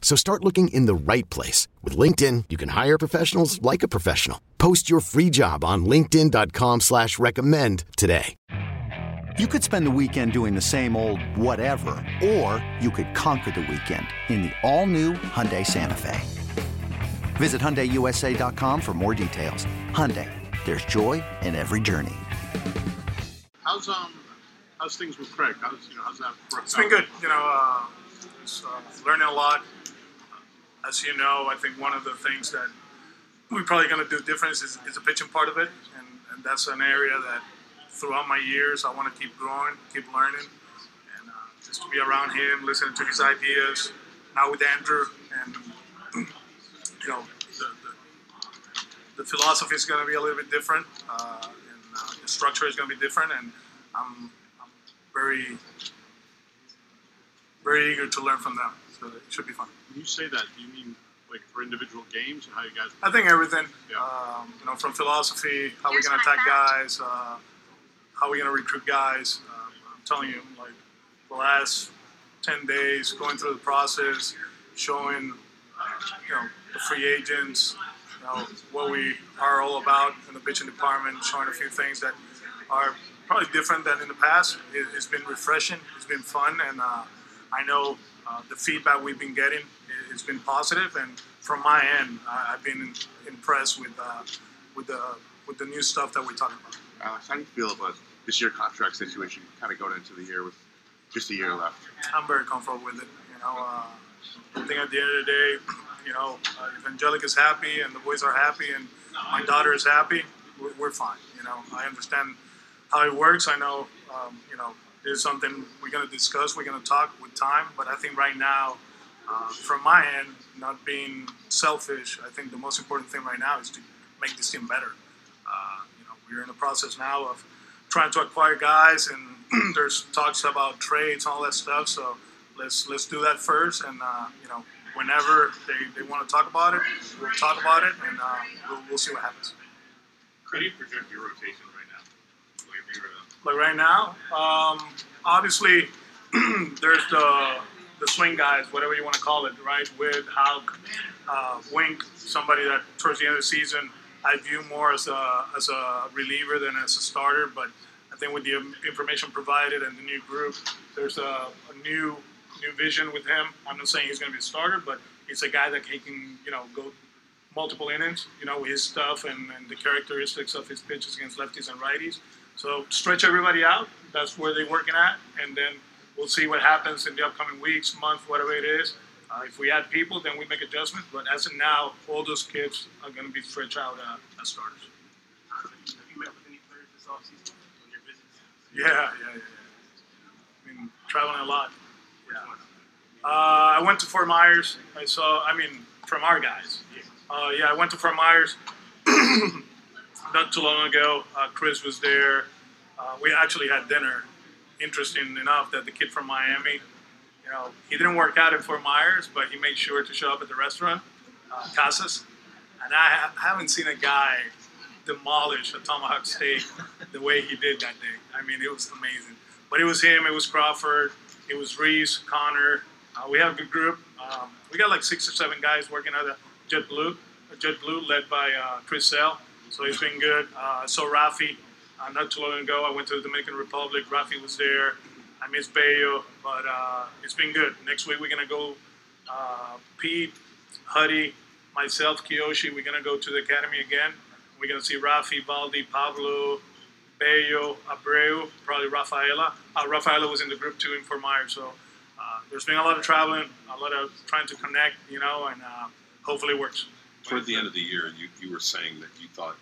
So start looking in the right place. With LinkedIn, you can hire professionals like a professional. Post your free job on linkedin.com slash recommend today. You could spend the weekend doing the same old whatever, or you could conquer the weekend in the all-new Hyundai Santa Fe. Visit HyundaiUSA.com for more details. Hyundai, there's joy in every journey. How's um how's things with Craig? How's you know how's that? worked It's been good. You know, uh, it's, uh, learning a lot. As you know, I think one of the things that we're probably going to do different is, is the pitching part of it, and, and that's an area that throughout my years I want to keep growing, keep learning, and uh, just to be around him, listening to his ideas. Now with Andrew, and you know, the, the, the philosophy is going to be a little bit different, uh, and uh, the structure is going to be different, and I'm, I'm very very eager to learn from them. So it should be fun. When you say that, do you mean like for individual games and how you guys? I think everything, Yeah. um, you know, from philosophy, how we're going to attack guys, uh, how we're going to recruit guys. Um, I'm telling you, like the last 10 days, going through the process, showing, uh, you know, the free agents, you know, what we are all about in the pitching department, showing a few things that are probably different than in the past. It, it's been refreshing, it's been fun, and uh, I know uh, the feedback we've been getting has been positive, and from my end, I, I've been impressed with uh, with the with the new stuff that we're talking about. Alex, how do you feel about this year contract situation, kind of going into the year with just a year left? I'm very comfortable with it. You know, uh, I think at the end of the day, you know, uh, if Angelica's happy and the boys are happy and my daughter is happy, we're, we're fine. You know, I understand how it works. I know, um, you know, there's something we're going to discuss. We're going to talk with time. But I think right now, uh, from my end, not being selfish, I think the most important thing right now is to make this team better. Uh, you know, we're in the process now of trying to acquire guys, and there's talks about trades and all that stuff. So let's let's do that first, and uh, you know, whenever they, they want to talk about it, we'll talk about it, and uh, we'll, we'll see what happens. How do you project your rotation Like right now, um, obviously, there's the the swing guys, whatever you want to call it, right? With Houck, uh, Wink, somebody that towards the end of the season I view more as a as a reliever than as a starter. But I think with the information provided and the new group, there's a, a new new vision with him. I'm not saying he's going to be a starter, but he's a guy that he can you know go multiple innings, you know, with his stuff and, and the characteristics of his pitches against lefties and righties. So stretch everybody out. That's where they're working at, and then we'll see what happens in the upcoming weeks, month, whatever it is. Uh, if we add people, then we make adjustments. But as of now, all those kids are going to be stretched out uh, as starters. Have you met with any players this offseason on your visits? Yeah, yeah, yeah. yeah. I mean, traveling a lot. Yeah. Uh, I went to Fort Myers. I saw. I mean, from our guys. Uh, yeah, I went to Fort Myers not too long ago. Uh, Chris was there. Uh, we actually had dinner. Interesting enough that the kid from Miami, you know, he didn't work out in Fort Myers, but he made sure to show up at the restaurant, uh, Casas. And I ha- haven't seen a guy demolish a tomahawk steak the way he did that day. I mean, it was amazing. But it was him, it was Crawford, it was Reese, Connor. Uh, we have a good group. Um, we got like six or seven guys working at the JetBlue, Jet Blue, led by uh, Chris Sale. So he's been good. Uh, so Rafi, uh, not too long ago, I went to the Dominican Republic. Rafi was there. I miss Bello, but uh, it's been good. Next week we're gonna go. Uh, Pete, Huddy, myself, Kiyoshi. We're gonna go to the academy again. We're gonna see Rafi, Valdi, Pablo, Bello, Abreu, probably Rafaela. Uh, Rafaela was in the group too in Fort Myers, so uh, there's been a lot of traveling, a lot of trying to connect, you know, and uh, hopefully it works. Toward the end of the year, you, you were saying that you thought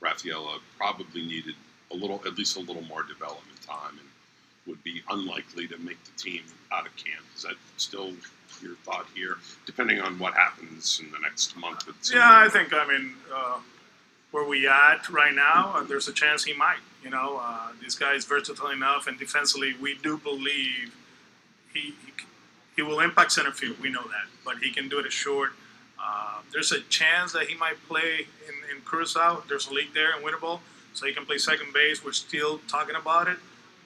Rafaela probably needed a little, at least a little more development time, and would be unlikely to make the team out of camp. Is that still your thought here, depending on what happens in the next month? Yeah, I think. I mean, uh, where we at right now, uh, there's a chance he might. You know, uh, this guy is versatile enough, and defensively, we do believe he, he he will impact center field. We know that, but he can do it as short. Uh, there's a chance that he might play in, in Curacao. There's a league there in winter ball, so he can play second base. We're still talking about it,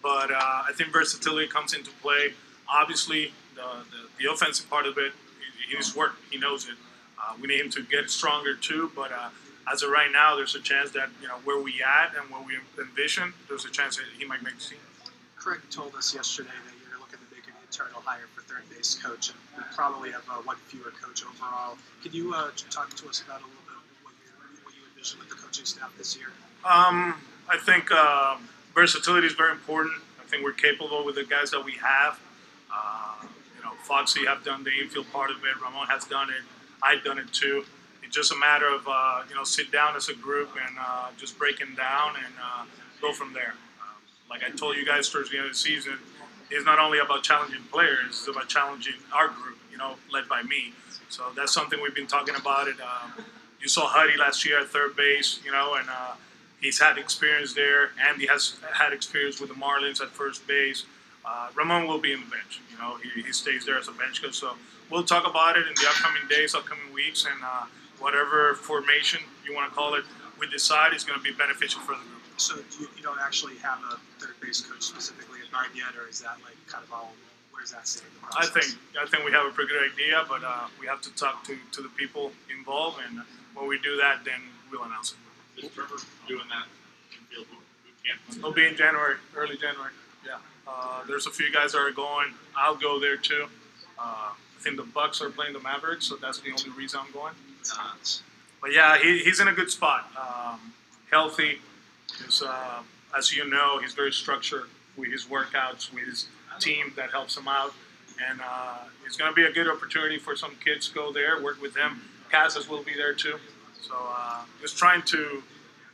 but uh, I think versatility comes into play. Obviously, the, the, the offensive part of it, he, he needs work. He knows it. Uh, we need him to get stronger too, but uh, as of right now, there's a chance that you know where we at and where we envision, there's a chance that he might make the team. Craig told us yesterday that you're looking to make an internal hire for third base coach, and we probably have uh, one fewer coach overall. Can you uh, talk to us about a little bit what you what you envision with the coaching staff this year? Um, I think uh, versatility is very important. I think we're capable with the guys that we have. Uh, you know, Foxy have done the infield part of it. Ramon has done it. I've done it too. It's just a matter of uh, you know sit down as a group and uh, just breaking down and uh, go from there. Um, like I told you guys towards the end of the season, it's not only about challenging players; it's about challenging our group. You know, led by me. So that's something we've been talking about. It. Um, you saw Huddy last year at third base. You know, and uh, he's had experience there. Andy has had experience with the Marlins at first base. Uh, Ramon will be in the bench. You know, he, he stays there as a bench coach. So we'll talk about it in the upcoming days, upcoming weeks, and uh, whatever formation you want to call it, we decide is going to be beneficial for the group. So you, you don't actually have a third base coach specifically in mind yet, or is that like kind of all? Where's that sitting? I think I think we have a pretty good idea, but uh, we have to talk to, to the people involved, and when we do that, then we'll announce it. Is Trevor doing that infield boot camp? It'll be in January, early January. Yeah, uh, there's a few guys that are going. I'll go there too. Uh, I think the Bucks are playing the Mavericks, so that's the only reason I'm going. But yeah, he, he's in a good spot. Um, healthy. He's, uh, as you know, he's very structured with his workouts, with his team that helps him out. And uh, it's going to be a good opportunity for some kids to go there, work with them. Casas will be there too. So uh, just trying to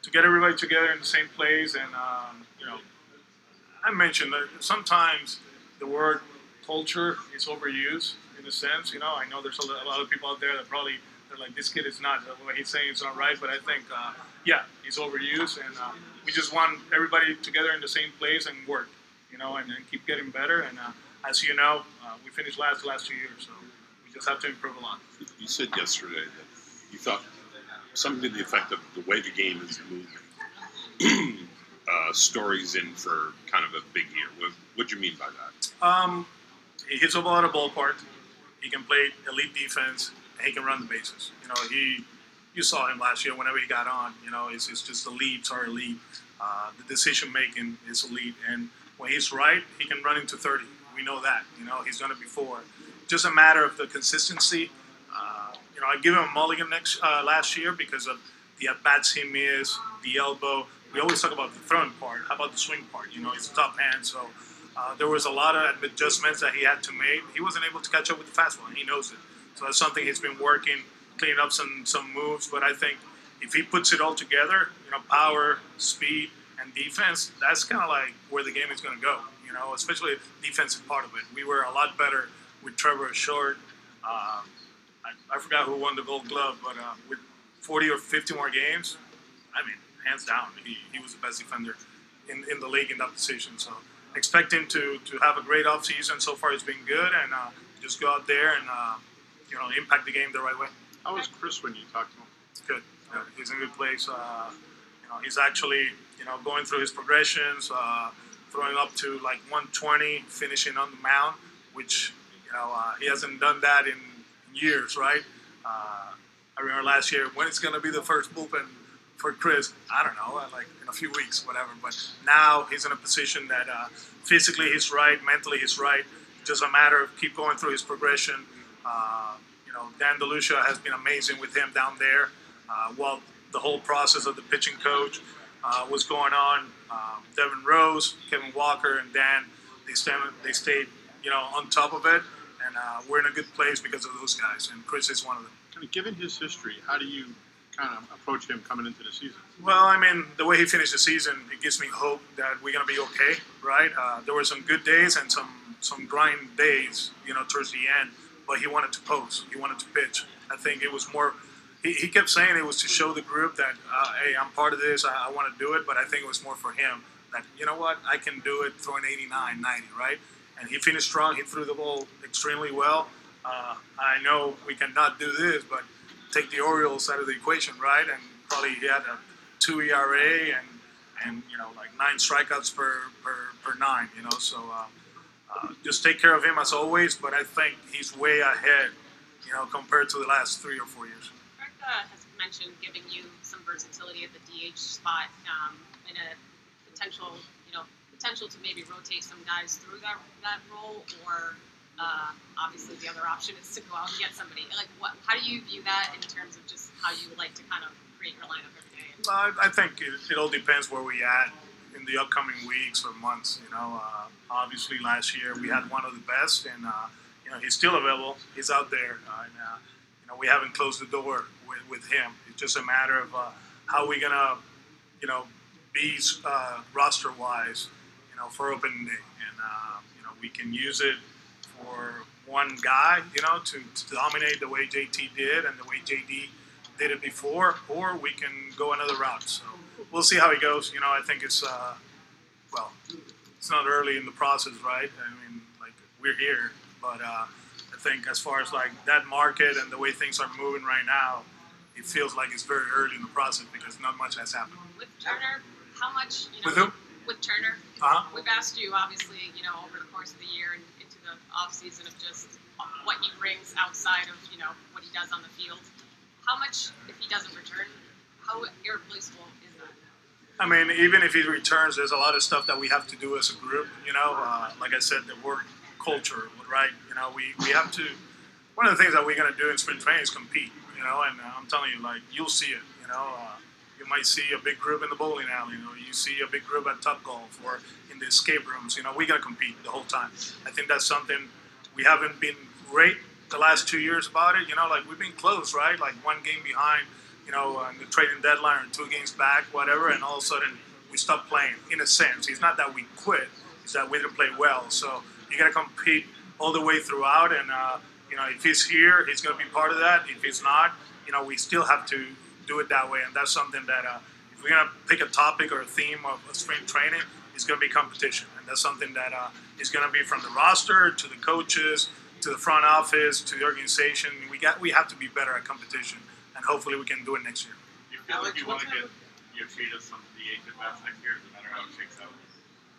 to get everybody together in the same place. And um, you know, I mentioned that sometimes the word culture is overused in a sense. You know, I know there's a lot of people out there that probably they're like, this kid is not what he's saying is not right. But I think, uh, yeah, he's overused, and uh, we just want everybody together in the same place and work. You know, and, and keep getting better. And uh, as you know, uh, we finished last the last two years, so we just have to improve a lot. You said yesterday that you thought something to the effect of the way the game is moving. uh, Story's in for kind of a big year. What do you mean by that? Um, he hits a lot of ballpark. He can play elite defense. He can run the bases. You know, he you saw him last year. Whenever he got on, you know, it's, it's just the leads are elite. Uh, the decision making is elite, and when he's right, he can run into 30. We know that. You know, he's done it before. Just a matter of the consistency. Uh, know, I give him a mulligan next uh, last year because of the at bats he missed, the elbow. We always talk about the throwing part. How about the swing part? You know, he's a top hand, so uh, there was a lot of adjustments that he had to make. He wasn't able to catch up with the fastball, and he knows it. So that's something he's been working, cleaning up some some moves. But I think if he puts it all together, you know, power, speed, and defense, that's kind of like where the game is going to go. You know, especially the defensive part of it. We were a lot better with Trevor Story. Um, I, I forgot who won the Gold Glove, but uh, with 40 or 50 more games, I mean, hands down, he, he was the best defender in, in the league in that position. So expect him to, to have a great offseason. So far, he's been good, and uh, just go out there and uh, you know impact the game the right way. How was Chris when you talked to him? Good. Uh, he's in a good place. Uh, you know, he's actually you know going through his progressions. Uh, throwing up to like 120, finishing on the mound, which you know uh, he hasn't done that in years, right? Uh, I remember last year when it's going to be the first bullpen for Chris. I don't know, like in a few weeks, whatever. But now he's in a position that uh, physically he's right, mentally he's right. Just a matter of keep going through his progression. Uh, you know, Dan DeLucia has been amazing with him down there. Uh, while the whole process of the pitching coach uh, was going on, um, Devin Rose, Kevin Walker, and Dan, they stayed, they stayed, you know, on top of it, and uh, we're in a good place because of those guys. And Chris is one of them. Kind of given his history, how do you kind of approach him coming into the season? Well, I mean, the way he finished the season, it gives me hope that we're gonna be okay, right? Uh, there were some good days and some some grind days, you know, towards the end. But he wanted to pose, he wanted to pitch. I think it was more. He, he kept saying it was to show the group that, uh, hey, I'm part of this. I, I want to do it. But I think it was more for him that, you know what, I can do it throwing 89, 90, right? And he finished strong. He threw the ball extremely well. Uh, I know we cannot do this, but take the Orioles out of the equation, right? And probably he had a two ERA and and you know like nine strikeouts per per, per nine, you know. So uh, uh, just take care of him as always. But I think he's way ahead, you know, compared to the last three or four years. Uh, has mentioned giving you some versatility at the DH spot um, and a potential, you know, potential to maybe rotate some guys through that that role or uh, obviously, the other option is to go out and get somebody. Like, what? How do you view that in terms of just how you like to kind of create your lineup every day? Well, I, I think it, it, all depends where we at in the upcoming weeks or months. You know, uh, obviously last year we had one of the best, and uh, you know he's still available. He's out there, uh, and uh, you know we haven't closed the door with, with him. It's just a matter of uh, how we gonna, you know, be roster wise, you know, for opening day, and you know we can use it for one guy, you know, to, to dominate the way JT did and the way JD did it before, or we can go another route. So we'll see how it goes. You know, I think it's uh, well, it's not early in the process, right? I mean, like we're here, but uh, I think as far as like that market and the way things are moving right now, it feels like it's very early in the process because not much has happened. With Turner, how much? You know, with who? With Turner, uh-huh. we've asked you obviously, you know, over the course of the year and into the off season of just what he brings outside of you know what he does on the field. How much, if he doesn't return, how irreplaceable is that? I mean, even if he returns, there's a lot of stuff that we have to do as a group. You know, uh, like I said, the work culture, right? You know, we, we have to. One of the things that we're gonna do in spring training is compete. You know, and uh, I'm telling you, like you'll see it. You know, uh, might see a big group in the bowling alley. Know, you see a big group at Topgolf or in the escape rooms. You know, we got to compete the whole time. I think that's something we haven't been great the last two years about it. You know, like we've been close, right? Like one game behind, you know, on the trading deadline or two games back, whatever, and all of a sudden we stopped playing. In a sense, it's not that we quit; it's that we didn't play well. So you got to compete all the way throughout, and uh, you know, if he's here, he's going to be part of that. If he's not, you know, we still have to do it that way, and that's something that uh, if we're going to pick a topic or a theme of a spring training, it's going to be competition, and that's something that uh, is going to be from the roster to the coaches to the front office to the organization. We got we have to be better at competition, and hopefully we can do it next year. You feel like you want to get your Yoshida some DH at bats next year, no matter how it shakes out.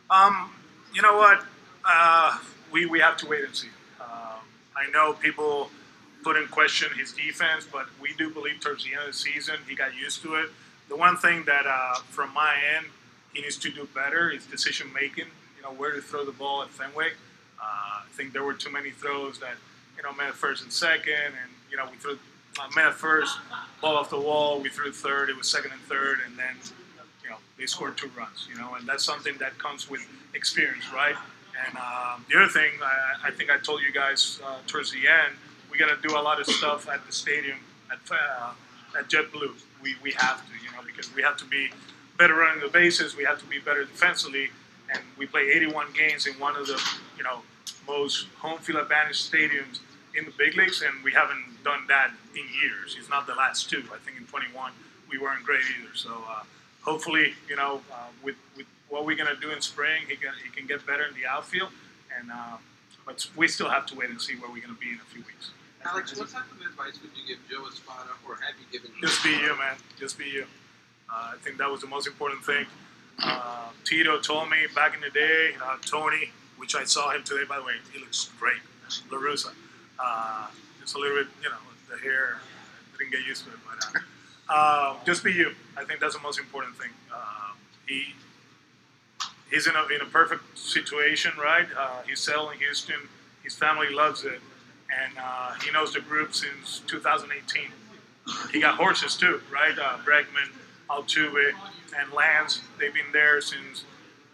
Um, you know what? Uh, we we have to wait and see. Uh, I know people put in question his defense, but we do believe towards the end of the season he got used to it. The one thing that uh, from my end he needs to do better is decision making. You know where to throw the ball at Fenway. Uh, I think there were too many throws that you know met first and second, and you know we threw uh, met first ball off the wall. We threw third. It was second and third, and then you know they scored two runs. You know, and that's something that comes with experience, right? And uh, the other thing, I, I, think I told you guys uh, towards the end, we got to do a lot of stuff at the stadium at uh, at JetBlue. We we have to, you know, because we have to be better running the bases. We have to be better defensively, and we play 81 games in one of the you know most home field advantage stadiums in the big leagues, and we haven't done that in years. It's not the last two. I think in 21 we weren't great either. So uh, hopefully, you know, uh, with with what we're gonna do in spring, he can he can get better in the outfield, and uh, but we still have to wait and see where we're gonna be in a few weeks. Alex, what type of advice would you give Joe Espada, or have you given? Him? Just be you, man. Just be you. Uh, I think that was the most important thing. Uh, Tito told me back in the day, uh, Tony, which I saw him today, by the way, he looks great. La Russa. Uh, just a little bit, you know, the hair, didn't get used to it, but uh, uh, just be you. I think that's the most important thing. Uh, he he's in a, in a perfect situation, right? Uh, he's settled in Houston. His family loves it, and uh, he knows the group since 2018. He got horses too, right? Uh, Bregman, Altuve, and Lance. They've been there since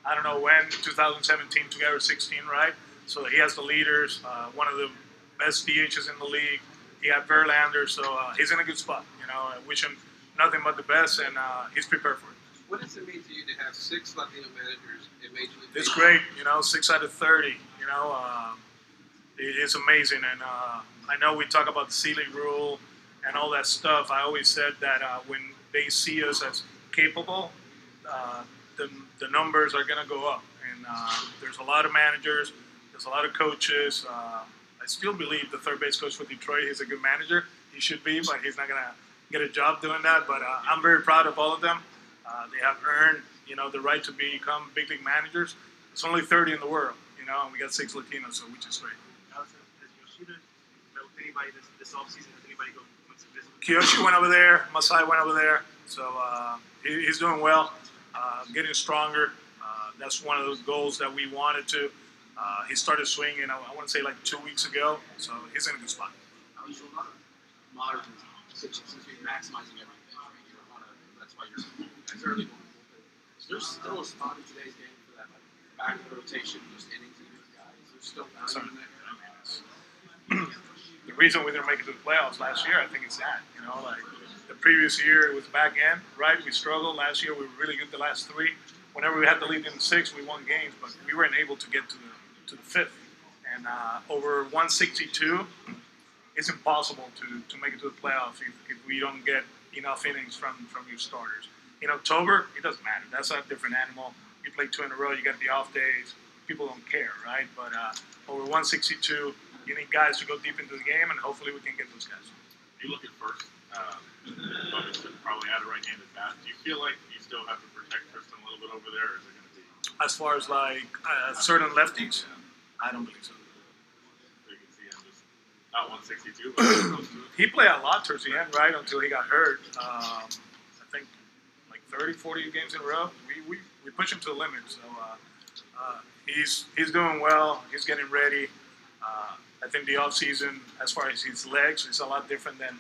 I don't know when, 2017, together 16, right? So he has the leaders, uh, one of the best DHs in the league. He got Verlander, so uh, he's in a good spot. You know, I wish him nothing but the best, and uh, he's prepared for it. What does it mean to you to have six Latino managers in Major League It's great, you know, six out of 30. You know, uh, it, it's amazing. And uh, I know we talk about the Selig rule and all that stuff. I always said that uh, when they see us as capable, uh, the, the numbers are going to go up. And uh, there's a lot of managers, there's a lot of coaches. Uh, I still believe the third base coach for Detroit is a good manager. He should be, but he's not going to get a job doing that. But uh, I'm very proud of all of them. They have earned, you know, the right to become big league managers. It's only 30 in the world, you know, and we got six Latinos, so which is great. Has Yoshida met with anybody this, this offseason? Has anybody go went to visit Kiyoshi went over there. Masai went over there. So uh, he, he's doing well, uh, getting stronger. Uh, that's one of those goals that we wanted to. Uh, he started swinging, I, I want to say like two weeks ago. So he's in a good spot. How is your modern since maximizing everything, right? You don't want to. That's why you're guys early. Is there still a spot in today's game for that like, back the rotation, just innings guys? There's still value in that. the reason we didn't make it to the playoffs last year, I think it's that. You know, like the previous year, it was back end, right? We struggled. Last year, we were really good the last three. Whenever we had the lead in the six, we won games, but we weren't able to get to the to the fifth. And uh, over 162, it's impossible to, to make it to the playoffs if, if we don't get enough innings from, from your starters. In October, it doesn't matter. That's a different animal. You play two in a row, you got the off days. People don't care, right? But uh, over 162, you need guys to go deep into the game, and hopefully we can get those guys. You look at first. Um, probably had a right-handed bat. Do you feel like you still have to protect Triston a little bit over there, or is it going to be? As far as like uh, certain lefties, I don't believe so. So you can see him just not 162, but close to it. He played a lot towards the end, right, until he got hurt. Um, I think like 30, 40 games in a row. We, we, we push him to the limit. So uh, uh, he's he's doing well. He's getting ready. Uh, I think the offseason, as far as his legs, is a lot different than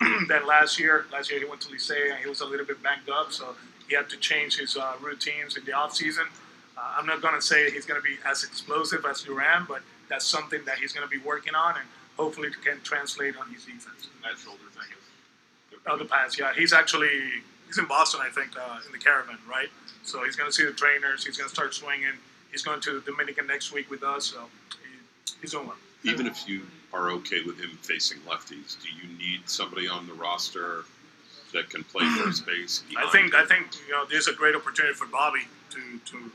than last year. Last year he went to Licey and he was a little bit banged up, so he had to change his uh, routines in the offseason. Uh, I'm not going to say he's going to be as explosive as Duran, but that's something that he's going to be working on and hopefully can translate on his defense. That shoulder thing is. Oh, the pass, yeah. He's actually he's in Boston, I think, uh, in the caravan, right? So he's going to see the trainers. He's going to start swinging. He's going to the Dominican next week with us, so he, he's doing. Even if you are okay with him facing lefties, do you need somebody on the roster that can play first base? I think I think you know there's a great opportunity for Bobby to to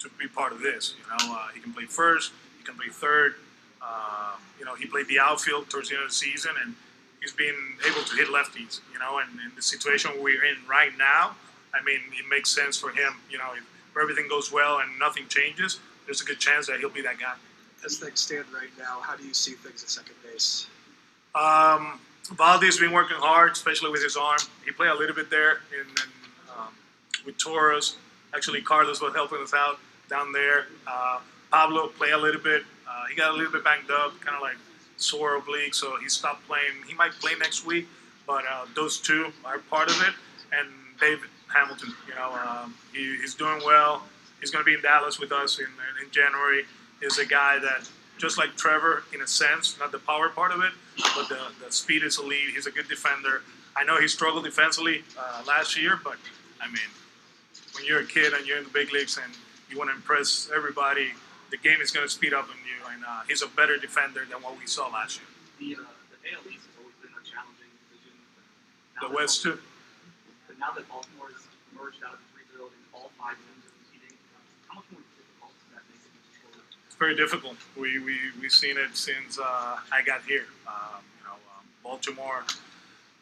to be part of this. You know, uh, he can play first, he can play third. Uh, you know, he played the outfield towards the end of the season, and he's been able to hit lefties. You know, and in the situation we're in right now, I mean, it makes sense for him. You know, if everything goes well and nothing changes, there's a good chance that he'll be that guy. As things stand right now, how do you see things at second base? Um, Valdi's been working hard, especially with his arm. He played a little bit there in, in, um, with Toros. Actually, Carlos was helping us out down there. Uh, Pablo played a little bit. Uh, he got a little bit banged up, kind of like sore oblique, so he stopped playing. He might play next week, but uh, those two are part of it. And David Hamilton, you know, um, he, he's doing well. He's going to be in Dallas with us in, in January. Is a guy that, just like Trevor, in a sense, not the power part of it, but the, the speed is elite. He's a good defender. I know he struggled defensively uh, last year, but I mean, when you're a kid and you're in the big leagues and you want to impress everybody, the game is going to speed up on you. And uh, he's a better defender than what we saw last year. The uh, the AL East has always been a challenging division. The West too. But now that Baltimore has merged out of the three buildings, all five teams are competing. How much more difficult does that make it? It's very difficult. We we we've seen it since uh, I got here. Um, you know, um, Baltimore.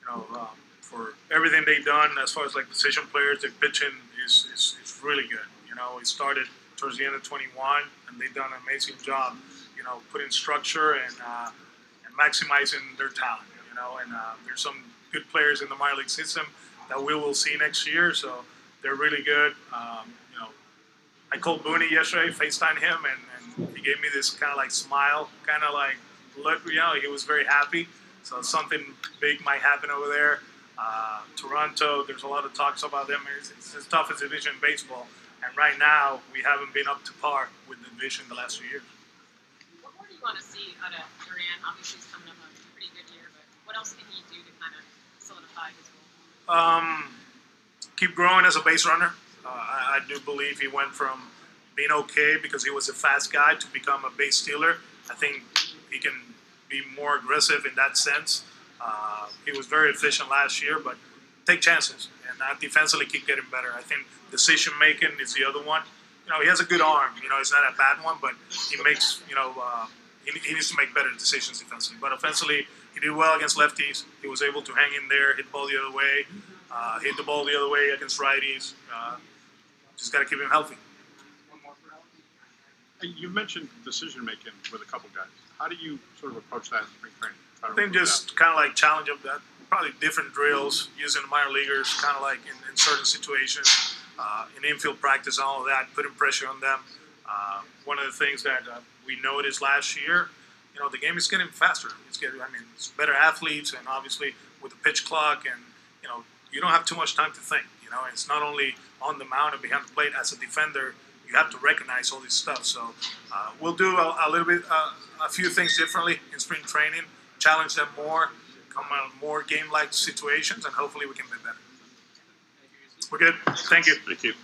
You know, um, for everything they've done as far as like position players, their pitching is, is, is really good. You know, he started towards the end of 21, and they've done an amazing job. You know, putting structure and uh, and maximizing their talent. You know, and uh, there's some good players in the minor league system that we will see next year. So they're really good. Um, you know, I called Booney yesterday, FaceTime him, and he gave me this kind of like smile, kind of like look. You know, he was very happy. So something big might happen over there. Uh, Toronto, there's a lot of talks about them. It's, it's as tough as division in baseball, and right now we haven't been up to par with the division the last few years. What more do you want to see out of Duran? Obviously, he's coming up a pretty good year, but what else can he do to kind of solidify his role? Um, keep growing as a base runner. Uh, I, I do believe he went from being okay because he was a fast guy to become a base stealer. I think he can be more aggressive in that sense. Uh, he was very efficient last year, but take chances and defensively keep getting better. I think decision making is the other one. You know, he has a good arm. You know, it's not a bad one, but he makes you know uh, he, he, needs to make better decisions defensively. But offensively, he did well against lefties. He was able to hang in there, hit the ball the other way, uh, hit the ball the other way against righties. Uh, just got to keep him healthy. You mentioned decision making with a couple guys. How do you sort of approach that in spring training? I think just kind of like challenge them that probably different drills using the minor leaguers, kind of like in, in certain situations, uh, in infield practice, all of that, putting pressure on them. Uh, one of the things that uh, we noticed last year, you know, the game is getting faster. It's getting, I mean, it's better athletes, and obviously with the pitch clock, and you know, you don't have too much time to think. You know, it's not only on the mound and behind the plate as a defender. You have to recognize all this stuff. So uh, we'll do a, a little bit, uh, a few things differently in spring training challenge them more, come on more game-like situations, and hopefully we can be better. We're good. Thank you. Thank you.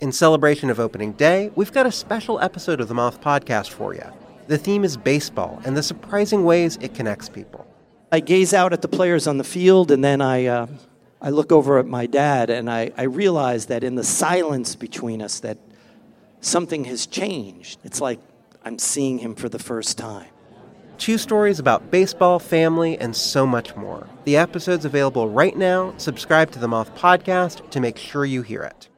In celebration of opening day, we've got a special episode of the Moth podcast for you. The theme is baseball and the surprising ways it connects people. I gaze out at the players on the field, and then I, uh, I look over at my dad, and I, I realize that in the silence between us, that something has changed. It's like I'm seeing him for the first time. Two stories about baseball, family, and so much more. The episode's available right now. Subscribe to the Moth Podcast to make sure you hear it.